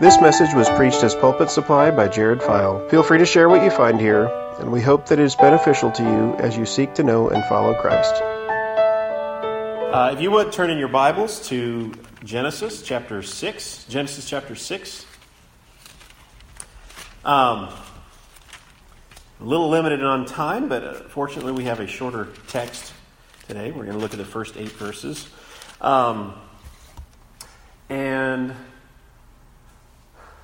This message was preached as Pulpit Supply by Jared File. Feel free to share what you find here, and we hope that it is beneficial to you as you seek to know and follow Christ. Uh, if you would turn in your Bibles to Genesis chapter 6. Genesis chapter 6. Um, a little limited on time, but uh, fortunately we have a shorter text today. We're going to look at the first eight verses. Um, and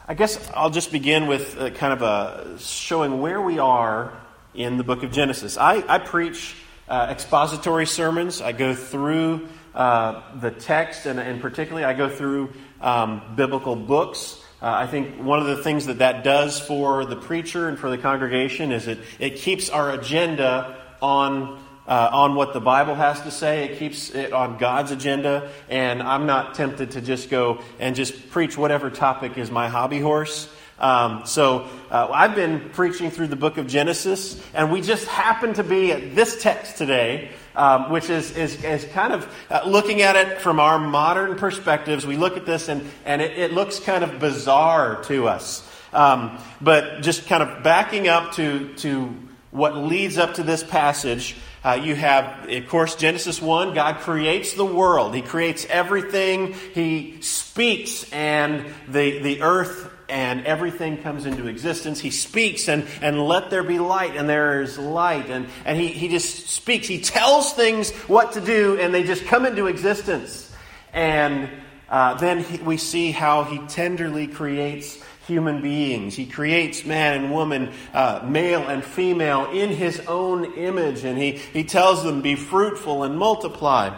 I guess I'll just begin with uh, kind of a showing where we are in the book of Genesis. I, I preach uh, expository sermons. I go through uh, the text, and, and, particularly, I go through um, biblical books. Uh, I think one of the things that that does for the preacher and for the congregation is it, it keeps our agenda on uh, on what the Bible has to say. It keeps it on God's agenda. And I'm not tempted to just go and just preach whatever topic is my hobby horse. Um, so uh, I've been preaching through the book of Genesis, and we just happen to be at this text today, um, which is, is, is, kind of uh, looking at it from our modern perspectives. We look at this, and, and it, it looks kind of bizarre to us. Um, but just kind of backing up to, to what leads up to this passage, uh, you have, of course, Genesis 1, God creates the world. He creates everything. He speaks, and the, the earth and everything comes into existence. He speaks, and, and let there be light, and there is light. And, and he, he just speaks. He tells things what to do, and they just come into existence. And uh, then he, we see how he tenderly creates human beings. He creates man and woman, uh, male and female, in his own image, and he, he tells them, Be fruitful and multiply.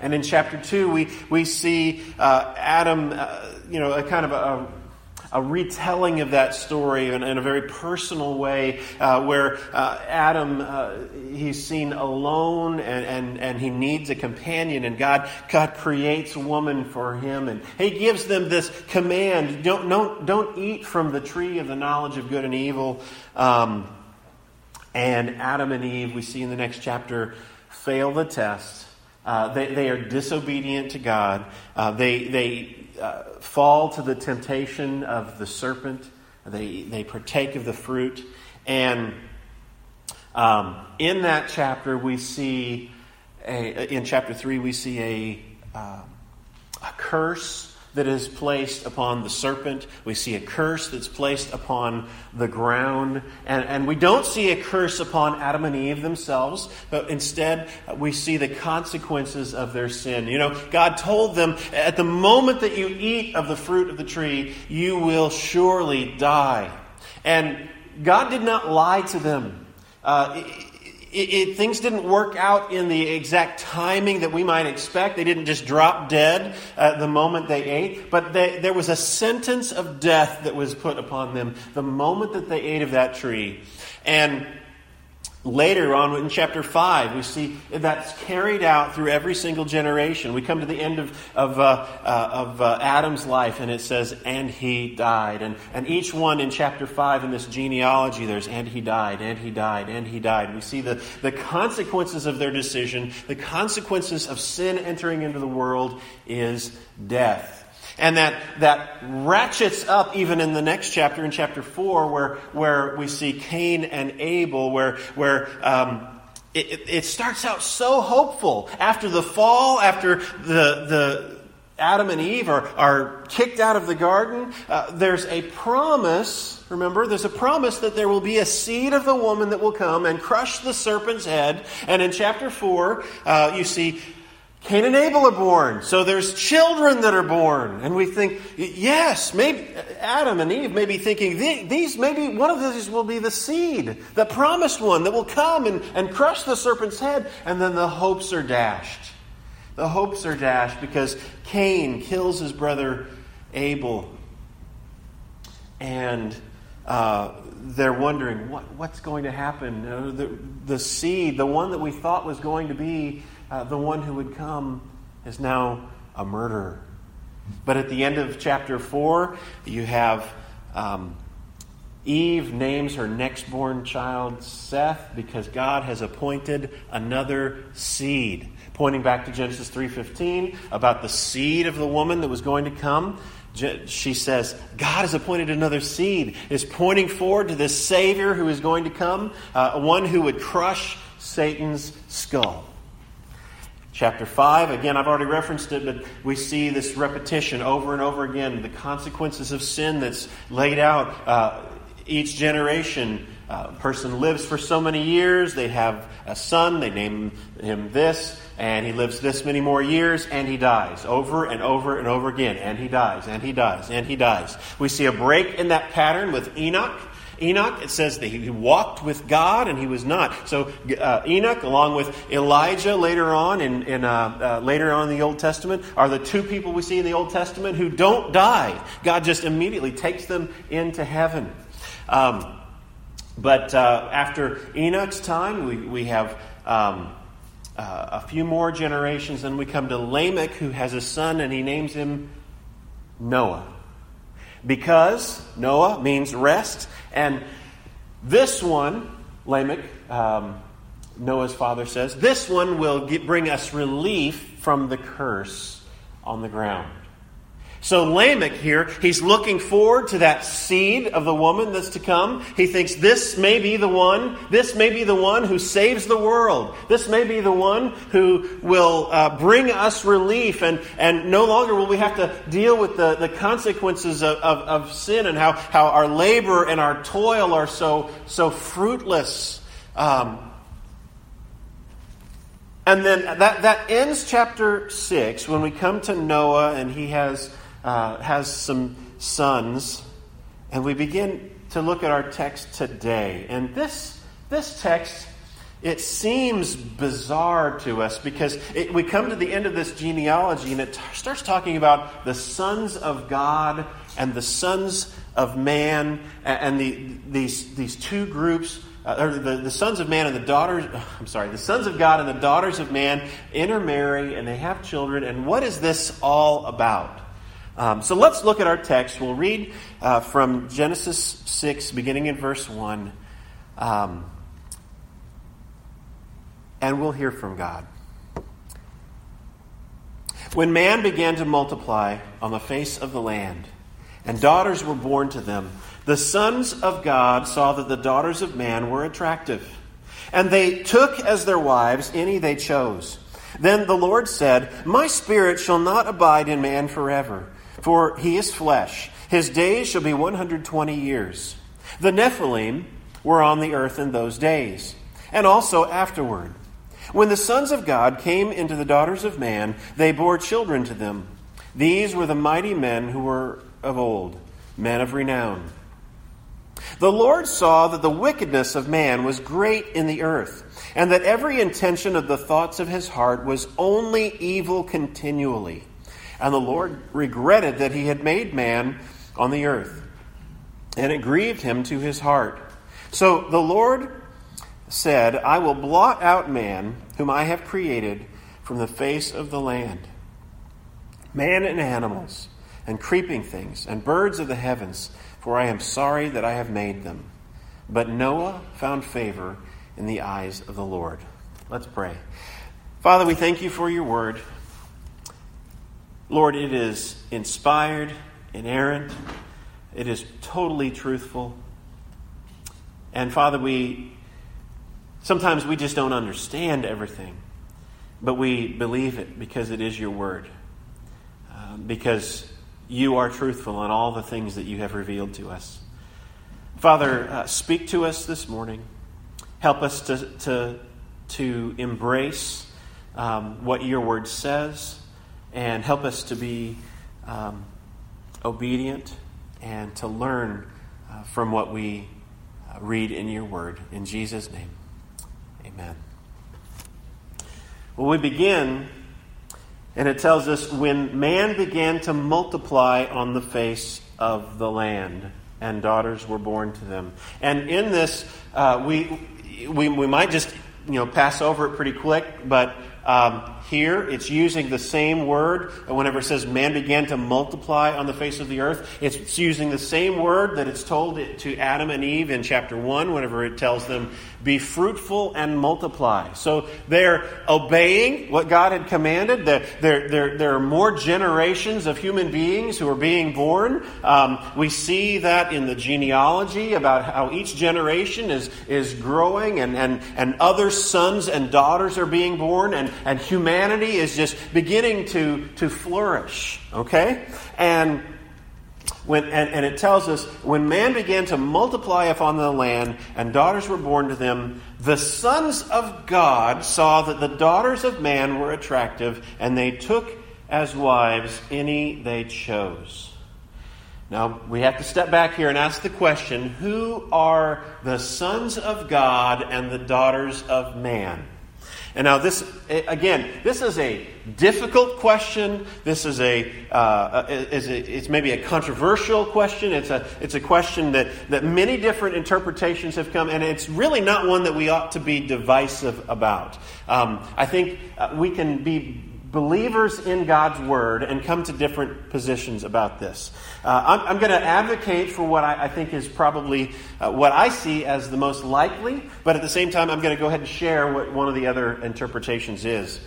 And in chapter 2, we, we see uh, Adam, uh, you know, a kind of a, a retelling of that story in, in a very personal way uh, where uh, Adam, uh, he's seen alone and, and, and he needs a companion, and God, God creates woman for him. And he gives them this command don't, don't, don't eat from the tree of the knowledge of good and evil. Um, and Adam and Eve, we see in the next chapter, fail the test. Uh, they, they, are disobedient to God. Uh, they, they uh, fall to the temptation of the serpent. They, they partake of the fruit. And um, in that chapter, we see, a, in chapter 3, we see a, uh, a curse that is placed upon the serpent. We see a curse that's placed upon the ground. And, and we don't see a curse upon Adam and Eve themselves, but instead we see the consequences of their sin. You know, God told them at the moment that you eat of the fruit of the tree, you will surely die. And God did not lie to them. Uh, it, it, things didn't work out in the exact timing that we might expect. They didn't just drop dead at the moment they ate, but they, there was a sentence of death that was put upon them the moment that they ate of that tree. And Later on in chapter 5, we see that's carried out through every single generation. We come to the end of, of, uh, uh, of uh, Adam's life, and it says, and he died. And, and each one in chapter 5 in this genealogy, there's, and he died, and he died, and he died. We see the, the consequences of their decision, the consequences of sin entering into the world is death. And that, that ratchets up even in the next chapter, in chapter 4, where, where we see Cain and Abel, where, where um, it, it, starts out so hopeful. After the fall, after the, the Adam and Eve are, are kicked out of the garden, uh, there's a promise. Remember, there's a promise that there will be a seed of the woman that will come and crush the serpent's head. And in chapter 4, uh, you see Cain and Abel are born, so there's children that are born. And we think, yes, maybe Adam and Eve may be thinking, these, maybe one of these will be the seed, the promised one that will come and, and crush the serpent's head. And then the hopes are dashed. The hopes are dashed because Cain kills his brother Abel. And uh, they're wondering, what, what's going to happen? Uh, the, the seed, the one that we thought was going to be uh, the one who would come is now a murderer. But at the end of chapter 4, you have um, Eve names her next born child Seth because God has appointed another seed. Pointing back to Genesis 3:15 about the seed of the woman that was going to come. she says, God has appointed another seed, is pointing forward to this Savior who is going to come, uh, one who would crush Satan's skull. Chapter 5, again, I've already referenced it, but we see this repetition over and over again the consequences of sin that's laid out. Uh, each generation, uh, person lives for so many years, they have a son, they name him this, and he lives this many more years, and he dies over and over and over again, and he dies, and he dies, and he dies. We see a break in that pattern with Enoch. Enoch, it says that he walked with God and he was not. So uh, Enoch, along with Elijah later on in, in uh, uh, later on in the Old Testament, are the two people we see in the Old Testament who don't die. God just immediately takes them into heaven. Um, but uh, after Enoch's time, we, we have um, uh, a few more generations, then we come to Lamech, who has a son, and he names him Noah. Because Noah means rest, and this one, Lamech, um, Noah's father says, this one will get, bring us relief from the curse on the ground. So Lamech here, he's looking forward to that seed of the woman that's to come. He thinks this may be the one, this may be the one who saves the world. This may be the one who will uh, bring us relief and, and no longer will we have to deal with the, the consequences of, of, of sin and how, how our labor and our toil are so, so fruitless. Um, and then that, that ends chapter 6 when we come to Noah and he has uh, has some sons, and we begin to look at our text today. And this, this text, it seems bizarre to us because it, we come to the end of this genealogy and it t- starts talking about the sons of God and the sons of man and, the, these, these two groups. Uh, or the, the sons of man and the daughters, I'm sorry, the sons of God and the daughters of man intermarry and they have children. And what is this all about? Um, so let's look at our text. We'll read uh, from Genesis 6, beginning in verse 1. Um, and we'll hear from God. When man began to multiply on the face of the land, and daughters were born to them, the sons of God saw that the daughters of man were attractive, and they took as their wives any they chose. Then the Lord said, My spirit shall not abide in man forever for he is flesh. His days shall be 120 years. The Nephilim were on the earth in those days, and also afterward. When the sons of God came into the daughters of man, they bore children to them. These were the mighty men who were of old, men of renown. The Lord saw that the wickedness of man was great in the earth, and that every intention of the thoughts of his heart was only evil continually. And the Lord regretted that he had made man on the earth, and it grieved him to his heart. So the Lord said, I will blot out man, whom I have created, from the face of the land man and animals, and creeping things, and birds of the heavens, for I am sorry that I have made them. But Noah found favor in the eyes of the Lord. Let's pray. Father, we thank you for your word. Lord, it is inspired, inerrant, it is totally truthful. And Father, we sometimes we just don't understand everything, but we believe it because it is your word. Uh, because you are truthful in all the things that you have revealed to us. Father, uh, speak to us this morning. Help us to, to, to embrace um, what your word says and help us to be um, obedient and to learn uh, from what we uh, read in your word. In Jesus' name, amen. Well, we begin, and it tells us when man began to multiply on the face of the land, and daughters were born to them. And in this, uh, we, we, we might just you know pass over it pretty quick, but um, here, it's using the same word. Whenever it says man began to multiply on the face of the earth, it's using the same word that it's told to Adam and Eve in chapter 1, whenever it tells them, be fruitful and multiply. So they're obeying what God had commanded. There, there, there, there are more generations of human beings who are being born. Um, we see that in the genealogy about how each generation is, is growing and, and, and other sons and daughters are being born and, and humanity is just beginning to, to flourish. Okay? And when, and, and, it tells us when man began to multiply upon the land and daughters were born to them, the sons of God saw that the daughters of man were attractive, and they took as wives any they chose. Now, we have to step back here and ask the question who are the sons of God and the daughters of man? And now, this, again, this is a difficult question. This is a, uh, is a, it's maybe a controversial question. It's a, it's a question that, that many different interpretations have come, and it's really not one that we ought to be divisive about. Um, I think uh, we can be believers in God's Word and come to different positions about this. Uh, I'm, I'm going to advocate for what I, I think is probably uh, what I see as the most likely, but at the same time, I'm going to go ahead and share what one of the other interpretations is.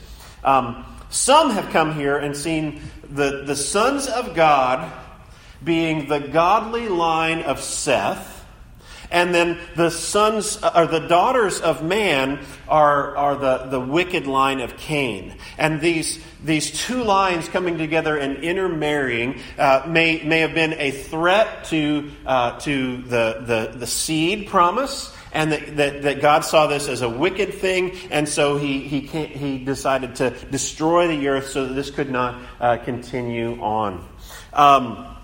Um, some have come here and seen the, the sons of God being the godly line of Seth and then the sons uh, or the daughters of man are, are the, the wicked line of Cain. And these, these two lines coming together and intermarrying uh, may, may have been a threat to, uh, to the, the, the seed promise and that, that, that, God saw this as a wicked thing, and so he, he, he decided to destroy the earth so that this could not uh, continue on. Um,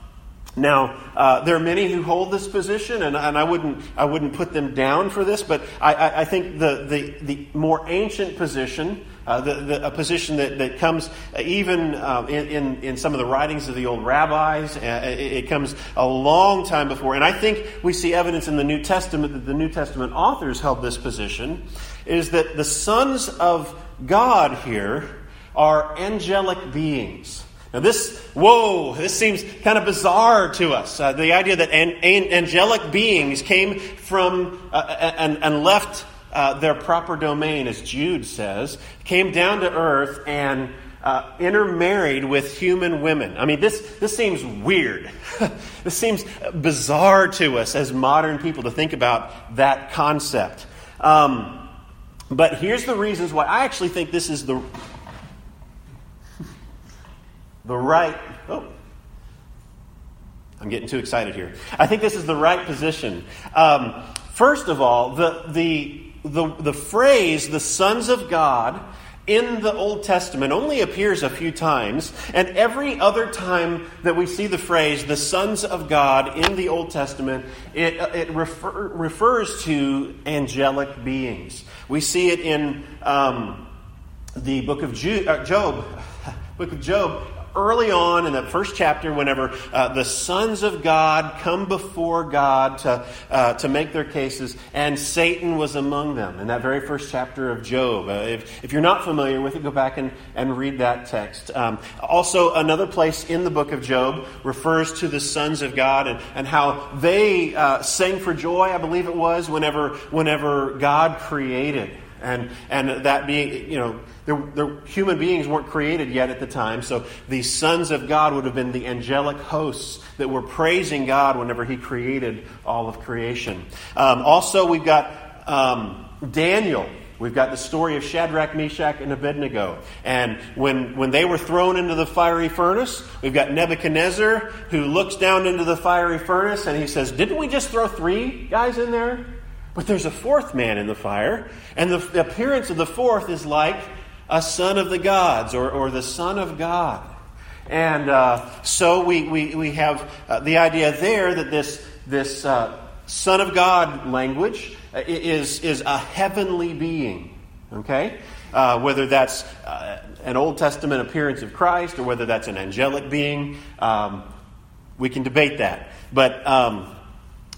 now, uh, there are many who hold this position, and, and, I, wouldn't, I wouldn't put them down for this, but I, I, I think the, the, the, more ancient position, uh, the, the, a position that, that comes even uh, in, in, in, some of the writings of the old rabbis, uh, it, it, comes a long time before. And I think we see evidence in the New Testament that the New Testament authors held this position, is that the sons of God here are angelic beings. Now, this, whoa, this seems kind of bizarre to us. Uh, the idea that an, an, angelic beings came from uh, and, and, left uh, their proper domain, as Jude says, came down to earth and uh, intermarried with human women. I mean, this, this seems weird. this seems bizarre to us as modern people to think about that concept. Um, but here's the reasons why I actually think this is the the right. Oh, I'm getting too excited here. I think this is the right position. Um, first of all, the, the, the, the phrase, the sons of God, in the Old Testament only appears a few times, and every other time that we see the phrase the sons of God in the Old Testament, it, it refer, refers to angelic beings. We see it in um, the book of uh, Job, book of Job, early on in that first chapter, whenever uh, the sons of God come before God to, uh, to make their cases, and Satan was among them in that very first chapter of Job. Uh, if, if you're not familiar with it, go back and, and read that text. Um, also, another place in the book of Job refers to the sons of God and, and how they uh, sang for joy, I believe it was, whenever, whenever God created. And, and that being, you know, the human beings weren't created yet at the time, so the sons of God would have been the angelic hosts that were praising God whenever He created all of creation. Um, also, we've got um, Daniel. We've got the story of Shadrach, Meshach, and Abednego. And when, when they were thrown into the fiery furnace, we've got Nebuchadnezzar who looks down into the fiery furnace and he says, Didn't we just throw three guys in there? But there's a fourth man in the fire, and the, appearance of the fourth is like a son of the gods or, or the son of God. And uh, so we, we, we have uh, the idea there that this, this uh, son of God language is, is a heavenly being. Okay? Uh, whether that's uh, an Old Testament appearance of Christ or whether that's an angelic being, um, we can debate that. But. Um,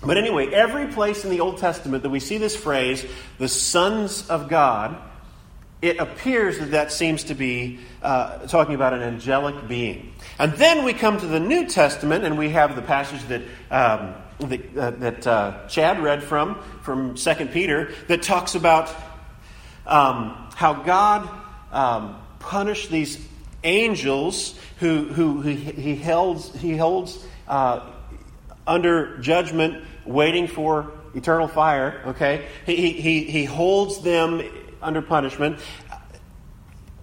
but anyway, every place in the Old Testament that we see this phrase, the sons of God, it appears that that seems to be uh, talking about an angelic being. And then we come to the New Testament, and we have the passage that um, that, uh, that uh, Chad read from from Second Peter that talks about um, how God um, punished these angels who, who, who he holds he holds uh, under judgment, waiting for eternal fire. Okay, he, he, he holds them under punishment,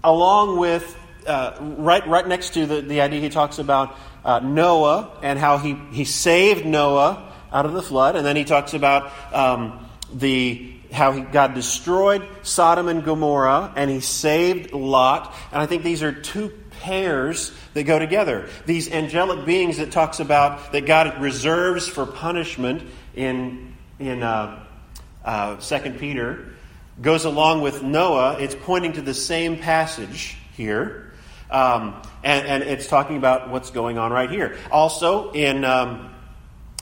along with uh, right right next to the, the idea he talks about uh, Noah and how he, he saved Noah out of the flood, and then he talks about um, the how he, God destroyed Sodom and Gomorrah and he saved Lot. And I think these are two pairs that go together. These angelic beings that talks about that God reserves for punishment in in uh, uh, Second Peter goes along with Noah. It's pointing to the same passage here, um, and, and, it's talking about what's going on right here. Also in um,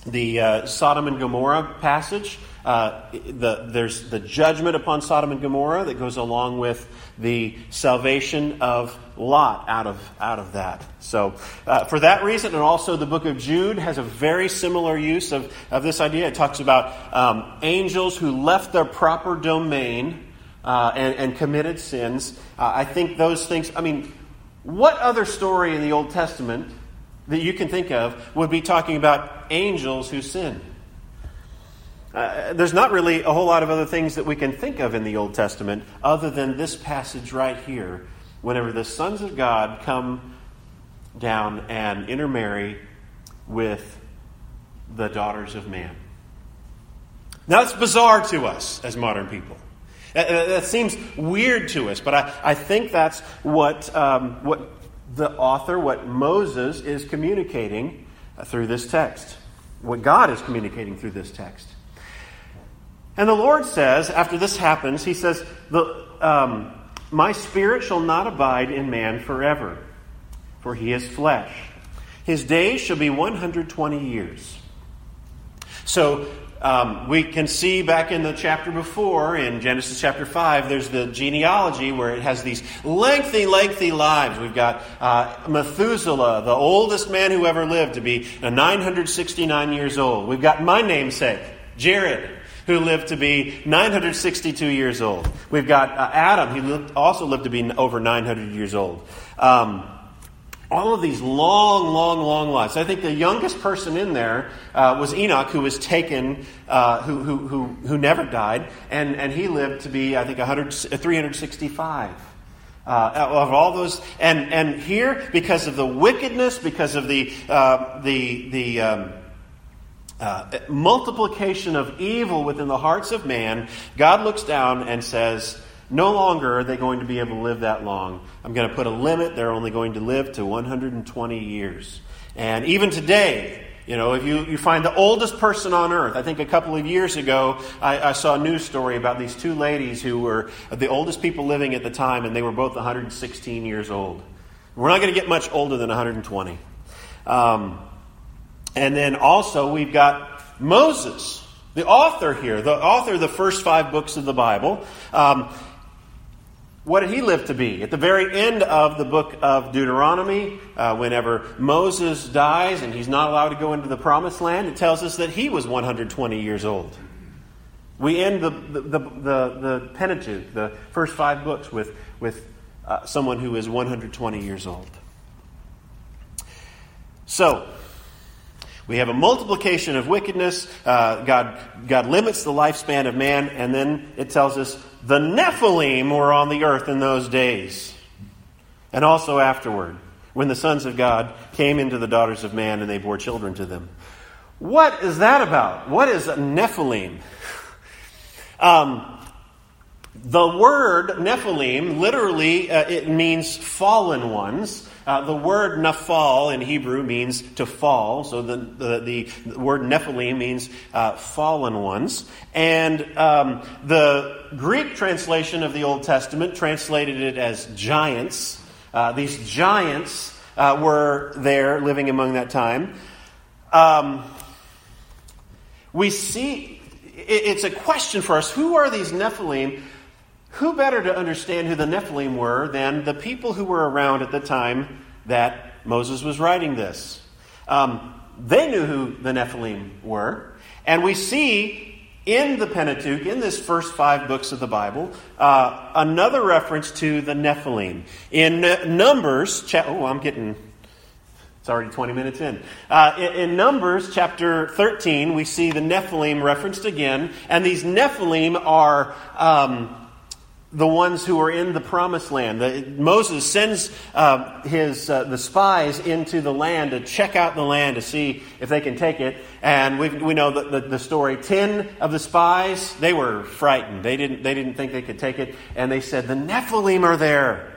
the uh, Sodom and Gomorrah passage. Uh, the, there's the judgment upon Sodom and Gomorrah that goes along with the salvation of Lot out of, out of that. So, uh, for that reason, and also the book of Jude has a very similar use of, of this idea. It talks about um, angels who left their proper domain uh, and, and, committed sins. Uh, I think those things, I mean, what other story in the Old Testament that you can think of would be talking about angels who sin? Uh, there's not really a whole lot of other things that we can think of in the Old Testament other than this passage right here. Whenever the sons of God come down and intermarry with the daughters of man. Now, that's bizarre to us as modern people. That, that seems weird to us, but I, I think that's what, um, what the author, what Moses is communicating through this text, what God is communicating through this text. And the Lord says, after this happens, He says, the, um, My spirit shall not abide in man forever, for he is flesh. His days shall be 120 years. So um, we can see back in the chapter before, in Genesis chapter 5, there's the genealogy where it has these lengthy, lengthy lives. We've got uh, Methuselah, the oldest man who ever lived, to be 969 years old. We've got my namesake, Jared, who lived to be 962 years old. We've got uh, Adam, he lived, also lived to be over 900 years old. Um, all of these long, long, long lives. I think the youngest person in there uh, was Enoch, who was taken, uh, who, who, who, who never died, and, and he lived to be, I think, 100, 365. Uh, of all those, and, and here, because of the wickedness, because of the, uh, the, the um, uh, multiplication of evil within the hearts of man, God looks down and says, No longer are they going to be able to live that long. I'm going to put a limit. They're only going to live to 120 years. And even today, you know, if you, you find the oldest person on earth, I think a couple of years ago, I, I, saw a news story about these two ladies who were the oldest people living at the time, and they were both 116 years old. We're not going to get much older than 120. Um, and then also, we've got Moses, the author here, the author of the first five books of the Bible. Um, what did he live to be? At the very end of the book of Deuteronomy, uh, whenever Moses dies and he's not allowed to go into the promised land, it tells us that he was 120 years old. We end the, the, the, the, the Pentateuch, the first five books, with, with uh, someone who is 120 years old. So, we have a multiplication of wickedness. Uh, God, God limits the lifespan of man, and then it tells us the Nephilim were on the earth in those days. And also afterward, when the sons of God came into the daughters of man and they bore children to them. What is that about? What is a Nephilim? Um, the word Nephilim literally uh, it means fallen ones. Uh, the word Nephal in Hebrew means to fall, so the, the, the word Nephilim means uh, fallen ones. And um, the Greek translation of the Old Testament translated it as giants. Uh, these giants uh, were there living among that time. Um, we see, it, it's a question for us who are these Nephilim? Who better to understand who the Nephilim were than the people who were around at the time that Moses was writing this? Um, they knew who the Nephilim were. And we see in the Pentateuch, in this first five books of the Bible, uh, another reference to the Nephilim. In Numbers, cha- oh, I'm getting, it's already 20 minutes in. Uh, in. in. Numbers chapter 13, we see the Nephilim referenced again, and these Nephilim are. Um, the ones who are in the promised land. The, Moses sends uh, his, uh, the spies into the land to check out the land to see if they can take it. And we we know the, the, the, story. Ten of the spies, they were frightened. They didn't, they didn't think they could take it. And they said, The Nephilim are there.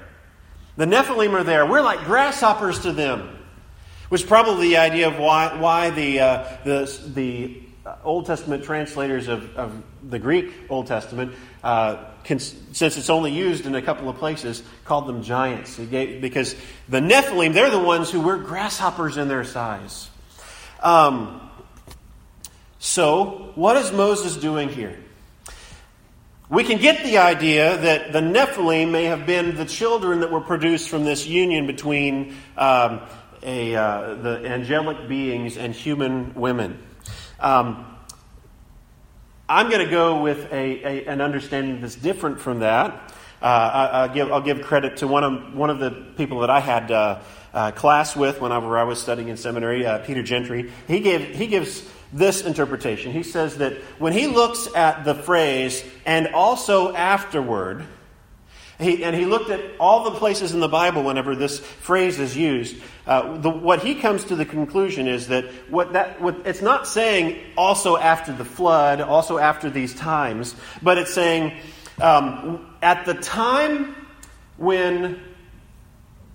The Nephilim are there. We're like grasshoppers to them. Which probably the idea of why, why the, uh, the, the Old Testament translators of, of the Greek Old Testament uh, since it's only used in a couple of places, called them giants. because the Nephilim, they're the ones who were grasshoppers in their size. Um, so, what is Moses doing here? We can get the idea that the Nephilim may have been the children that were produced from this union between um, a, uh, the angelic beings and human women. Um, I'm going to go with a, a, an understanding that's different from that. Uh, I, will give, I'll give credit to one of, one of the people that I had uh, uh, class with whenever I was studying in seminary, uh, Peter Gentry. He, gave, he gives this interpretation. He says that when he looks at the phrase, and also afterward, he, and he looked at all the places in the Bible whenever this phrase is used. Uh, the, what he comes to the conclusion is that what that what, it's not saying also after the flood, also after these times, but it's saying um, at the time when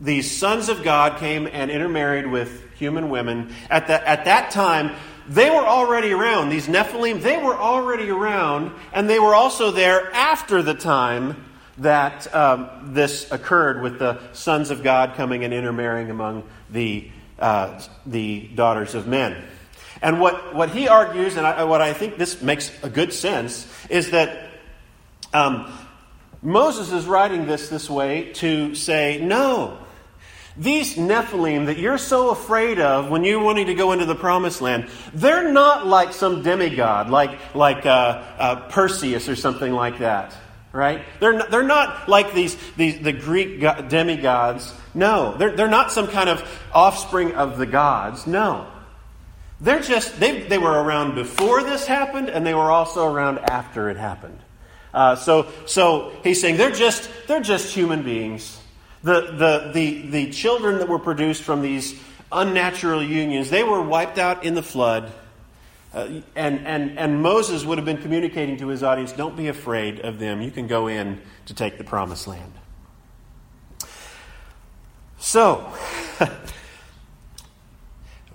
these sons of God came and intermarried with human women, at, the, at that time, they were already around. These Nephilim, they were already around, and they were also there after the time that um, this occurred with the sons of God coming and intermarrying among the, uh, the daughters of men. And what, what he argues, and I, what I think this makes a good sense, is that um, Moses is writing this this way to say, no, these Nephilim that you're so afraid of when you're wanting to go into the promised land, they're not like some demigod, like, like uh, uh, Perseus or something like that right? They're not, they're not like these, these the Greek demigods. No, they're, they're not some kind of offspring of the gods. No. They're just, they, they were around before this happened, and they were also around after it happened. Uh, so, so he's saying they're just, they're just human beings. The, the, the, the children that were produced from these unnatural unions, they were wiped out in the flood. Uh, and, and, and Moses would have been communicating to his audience don't be afraid of them. You can go in to take the promised land. So,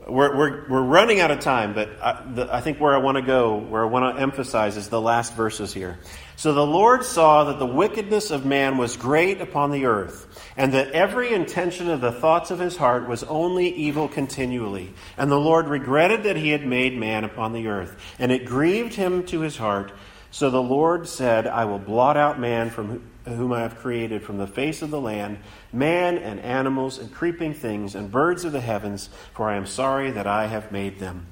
we're, we're, we're running out of time, but I, the, I think where I want to go, where I want to emphasize, is the last verses here. So the Lord saw that the wickedness of man was great upon the earth and that every intention of the thoughts of his heart was only evil continually. And the Lord regretted that he had made man upon the earth, and it grieved him to his heart. So the Lord said, I will blot out man from whom I have created from the face of the land, man and animals and creeping things and birds of the heavens, for I am sorry that I have made them.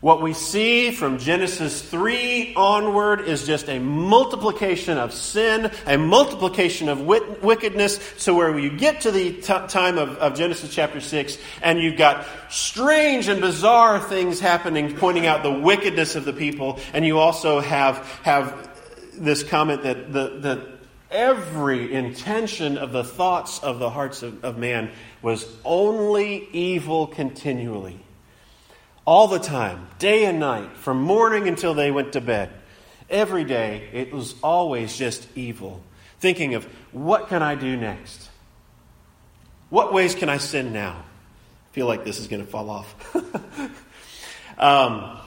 What we see from Genesis 3 onward is just a multiplication of sin, a multiplication of wickedness. So, where you get to the t- time of, of Genesis chapter 6, and you've got strange and bizarre things happening, pointing out the wickedness of the people, and you also have, have this comment that, the, every intention of the thoughts of the hearts of, of man was only evil continually all the time, day and night, from morning until they went to bed. Every day, it was always just evil. Thinking of what can I do next? What ways can I sin now? I feel like this is going to fall off. um,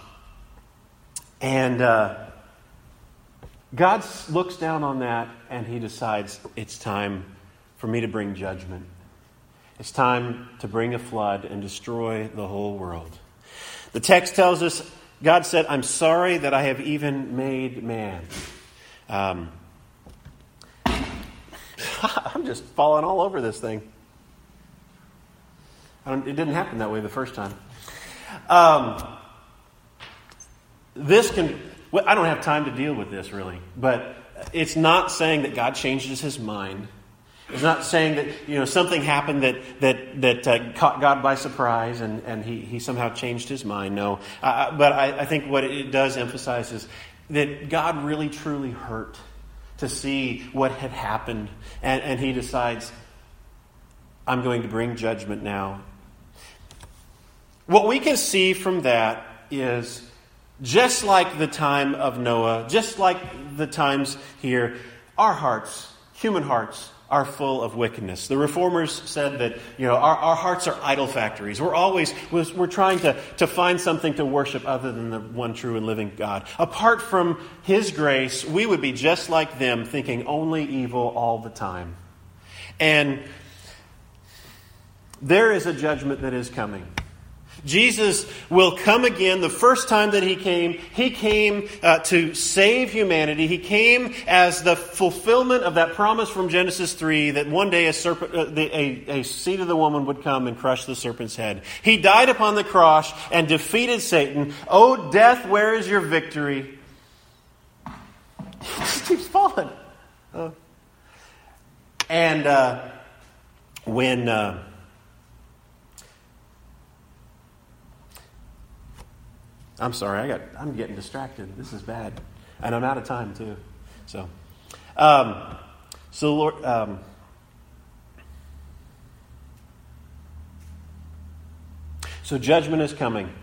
and uh, God looks down on that and he decides it's time for me to bring judgment. It's time to bring a flood and destroy the whole world. The text tells us God said, I'm sorry that I have even made man. Um, I'm just falling all over this thing. it didn't happen that way the first time. Um, this can, I don't have time to deal with this really, but it's not saying that God changes his mind. It's not saying that you know something happened that that that uh, caught God by surprise and, and he, he somehow changed his mind. No, uh, but I, I think what it does emphasize is that God really truly hurt to see what had happened, and, and he decides, I'm going to bring judgment now. What we can see from that is just like the time of Noah, just like the times here, our hearts, human hearts, are full of wickedness. The reformers said that, you know, our, our hearts are idol factories. We're always, we're trying to, to find something to worship other than the one true and living God. Apart from His grace, we would be just like them, thinking only evil all the time. And there is a judgment that is coming. Jesus will come again. The first time that he came, he came uh, to save humanity. He came as the fulfillment of that promise from Genesis 3 that one day a, serpent, uh, the, a, a seed of the woman would come and crush the serpent's head. He died upon the cross and defeated Satan. Oh, death, where is your victory? He just keeps falling. Uh, and uh, when. I'm sorry, I got, I'm getting distracted. This is bad. And I'm out of time, too. So, um, so Lord, um, so judgment is coming.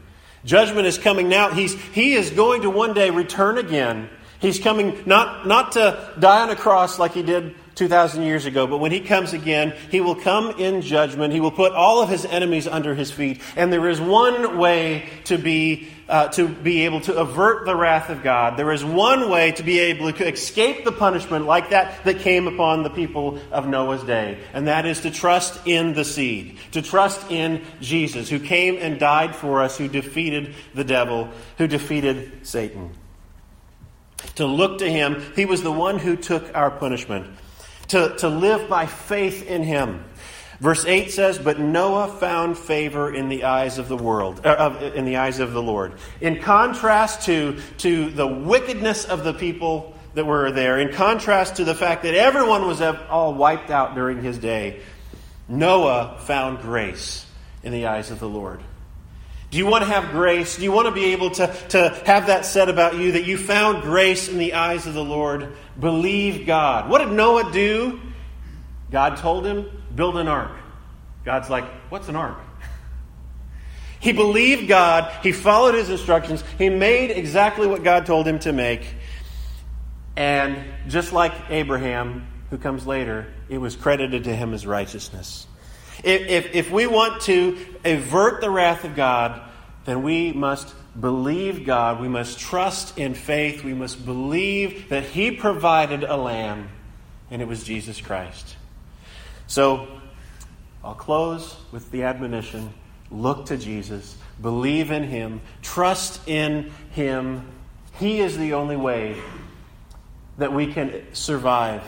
Judgment is coming now. He's, he is going to one day return again. He's coming not, not to die on a cross like he did 2,000 years ago, but when he comes again, he will come in judgment. He will put all of his enemies under his feet. And there is one way to be, uh, to be able to avert the wrath of God. There is one way to be able to escape the punishment like that that came upon the people of Noah's day. And that is to trust in the seed, to trust in Jesus, who came and died for us, who defeated the devil, who defeated Satan. To look to him, he was the one who took our punishment to, to live by faith in him. Verse 8 says, But Noah found favor in the eyes of the world, uh, in the eyes of the Lord. In contrast to, to the wickedness of the people that were there, in contrast to the fact that everyone was all wiped out during his day, Noah found grace in the eyes of the Lord. Do you want to have grace? Do you want to be able to, to have that said about you that you found grace in the eyes of the Lord? Believe God. What did Noah do? God told him, build an ark. God's like, what's an ark? He believed God. He followed his instructions. He made exactly what God told him to make. And just like Abraham, who comes later, it was credited to him as righteousness. If, if, if we want to avert the wrath of God, then we must believe God. We must trust in faith. We must believe that He provided a lamb, and it was Jesus Christ. So, I'll close with the admonition look to Jesus, believe in Him, trust in Him. He is the only way that we can survive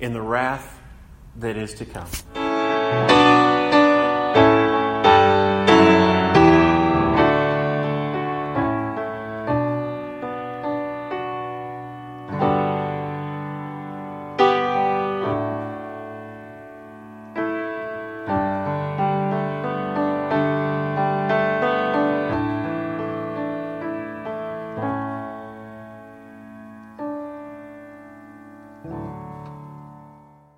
in the wrath that is to come.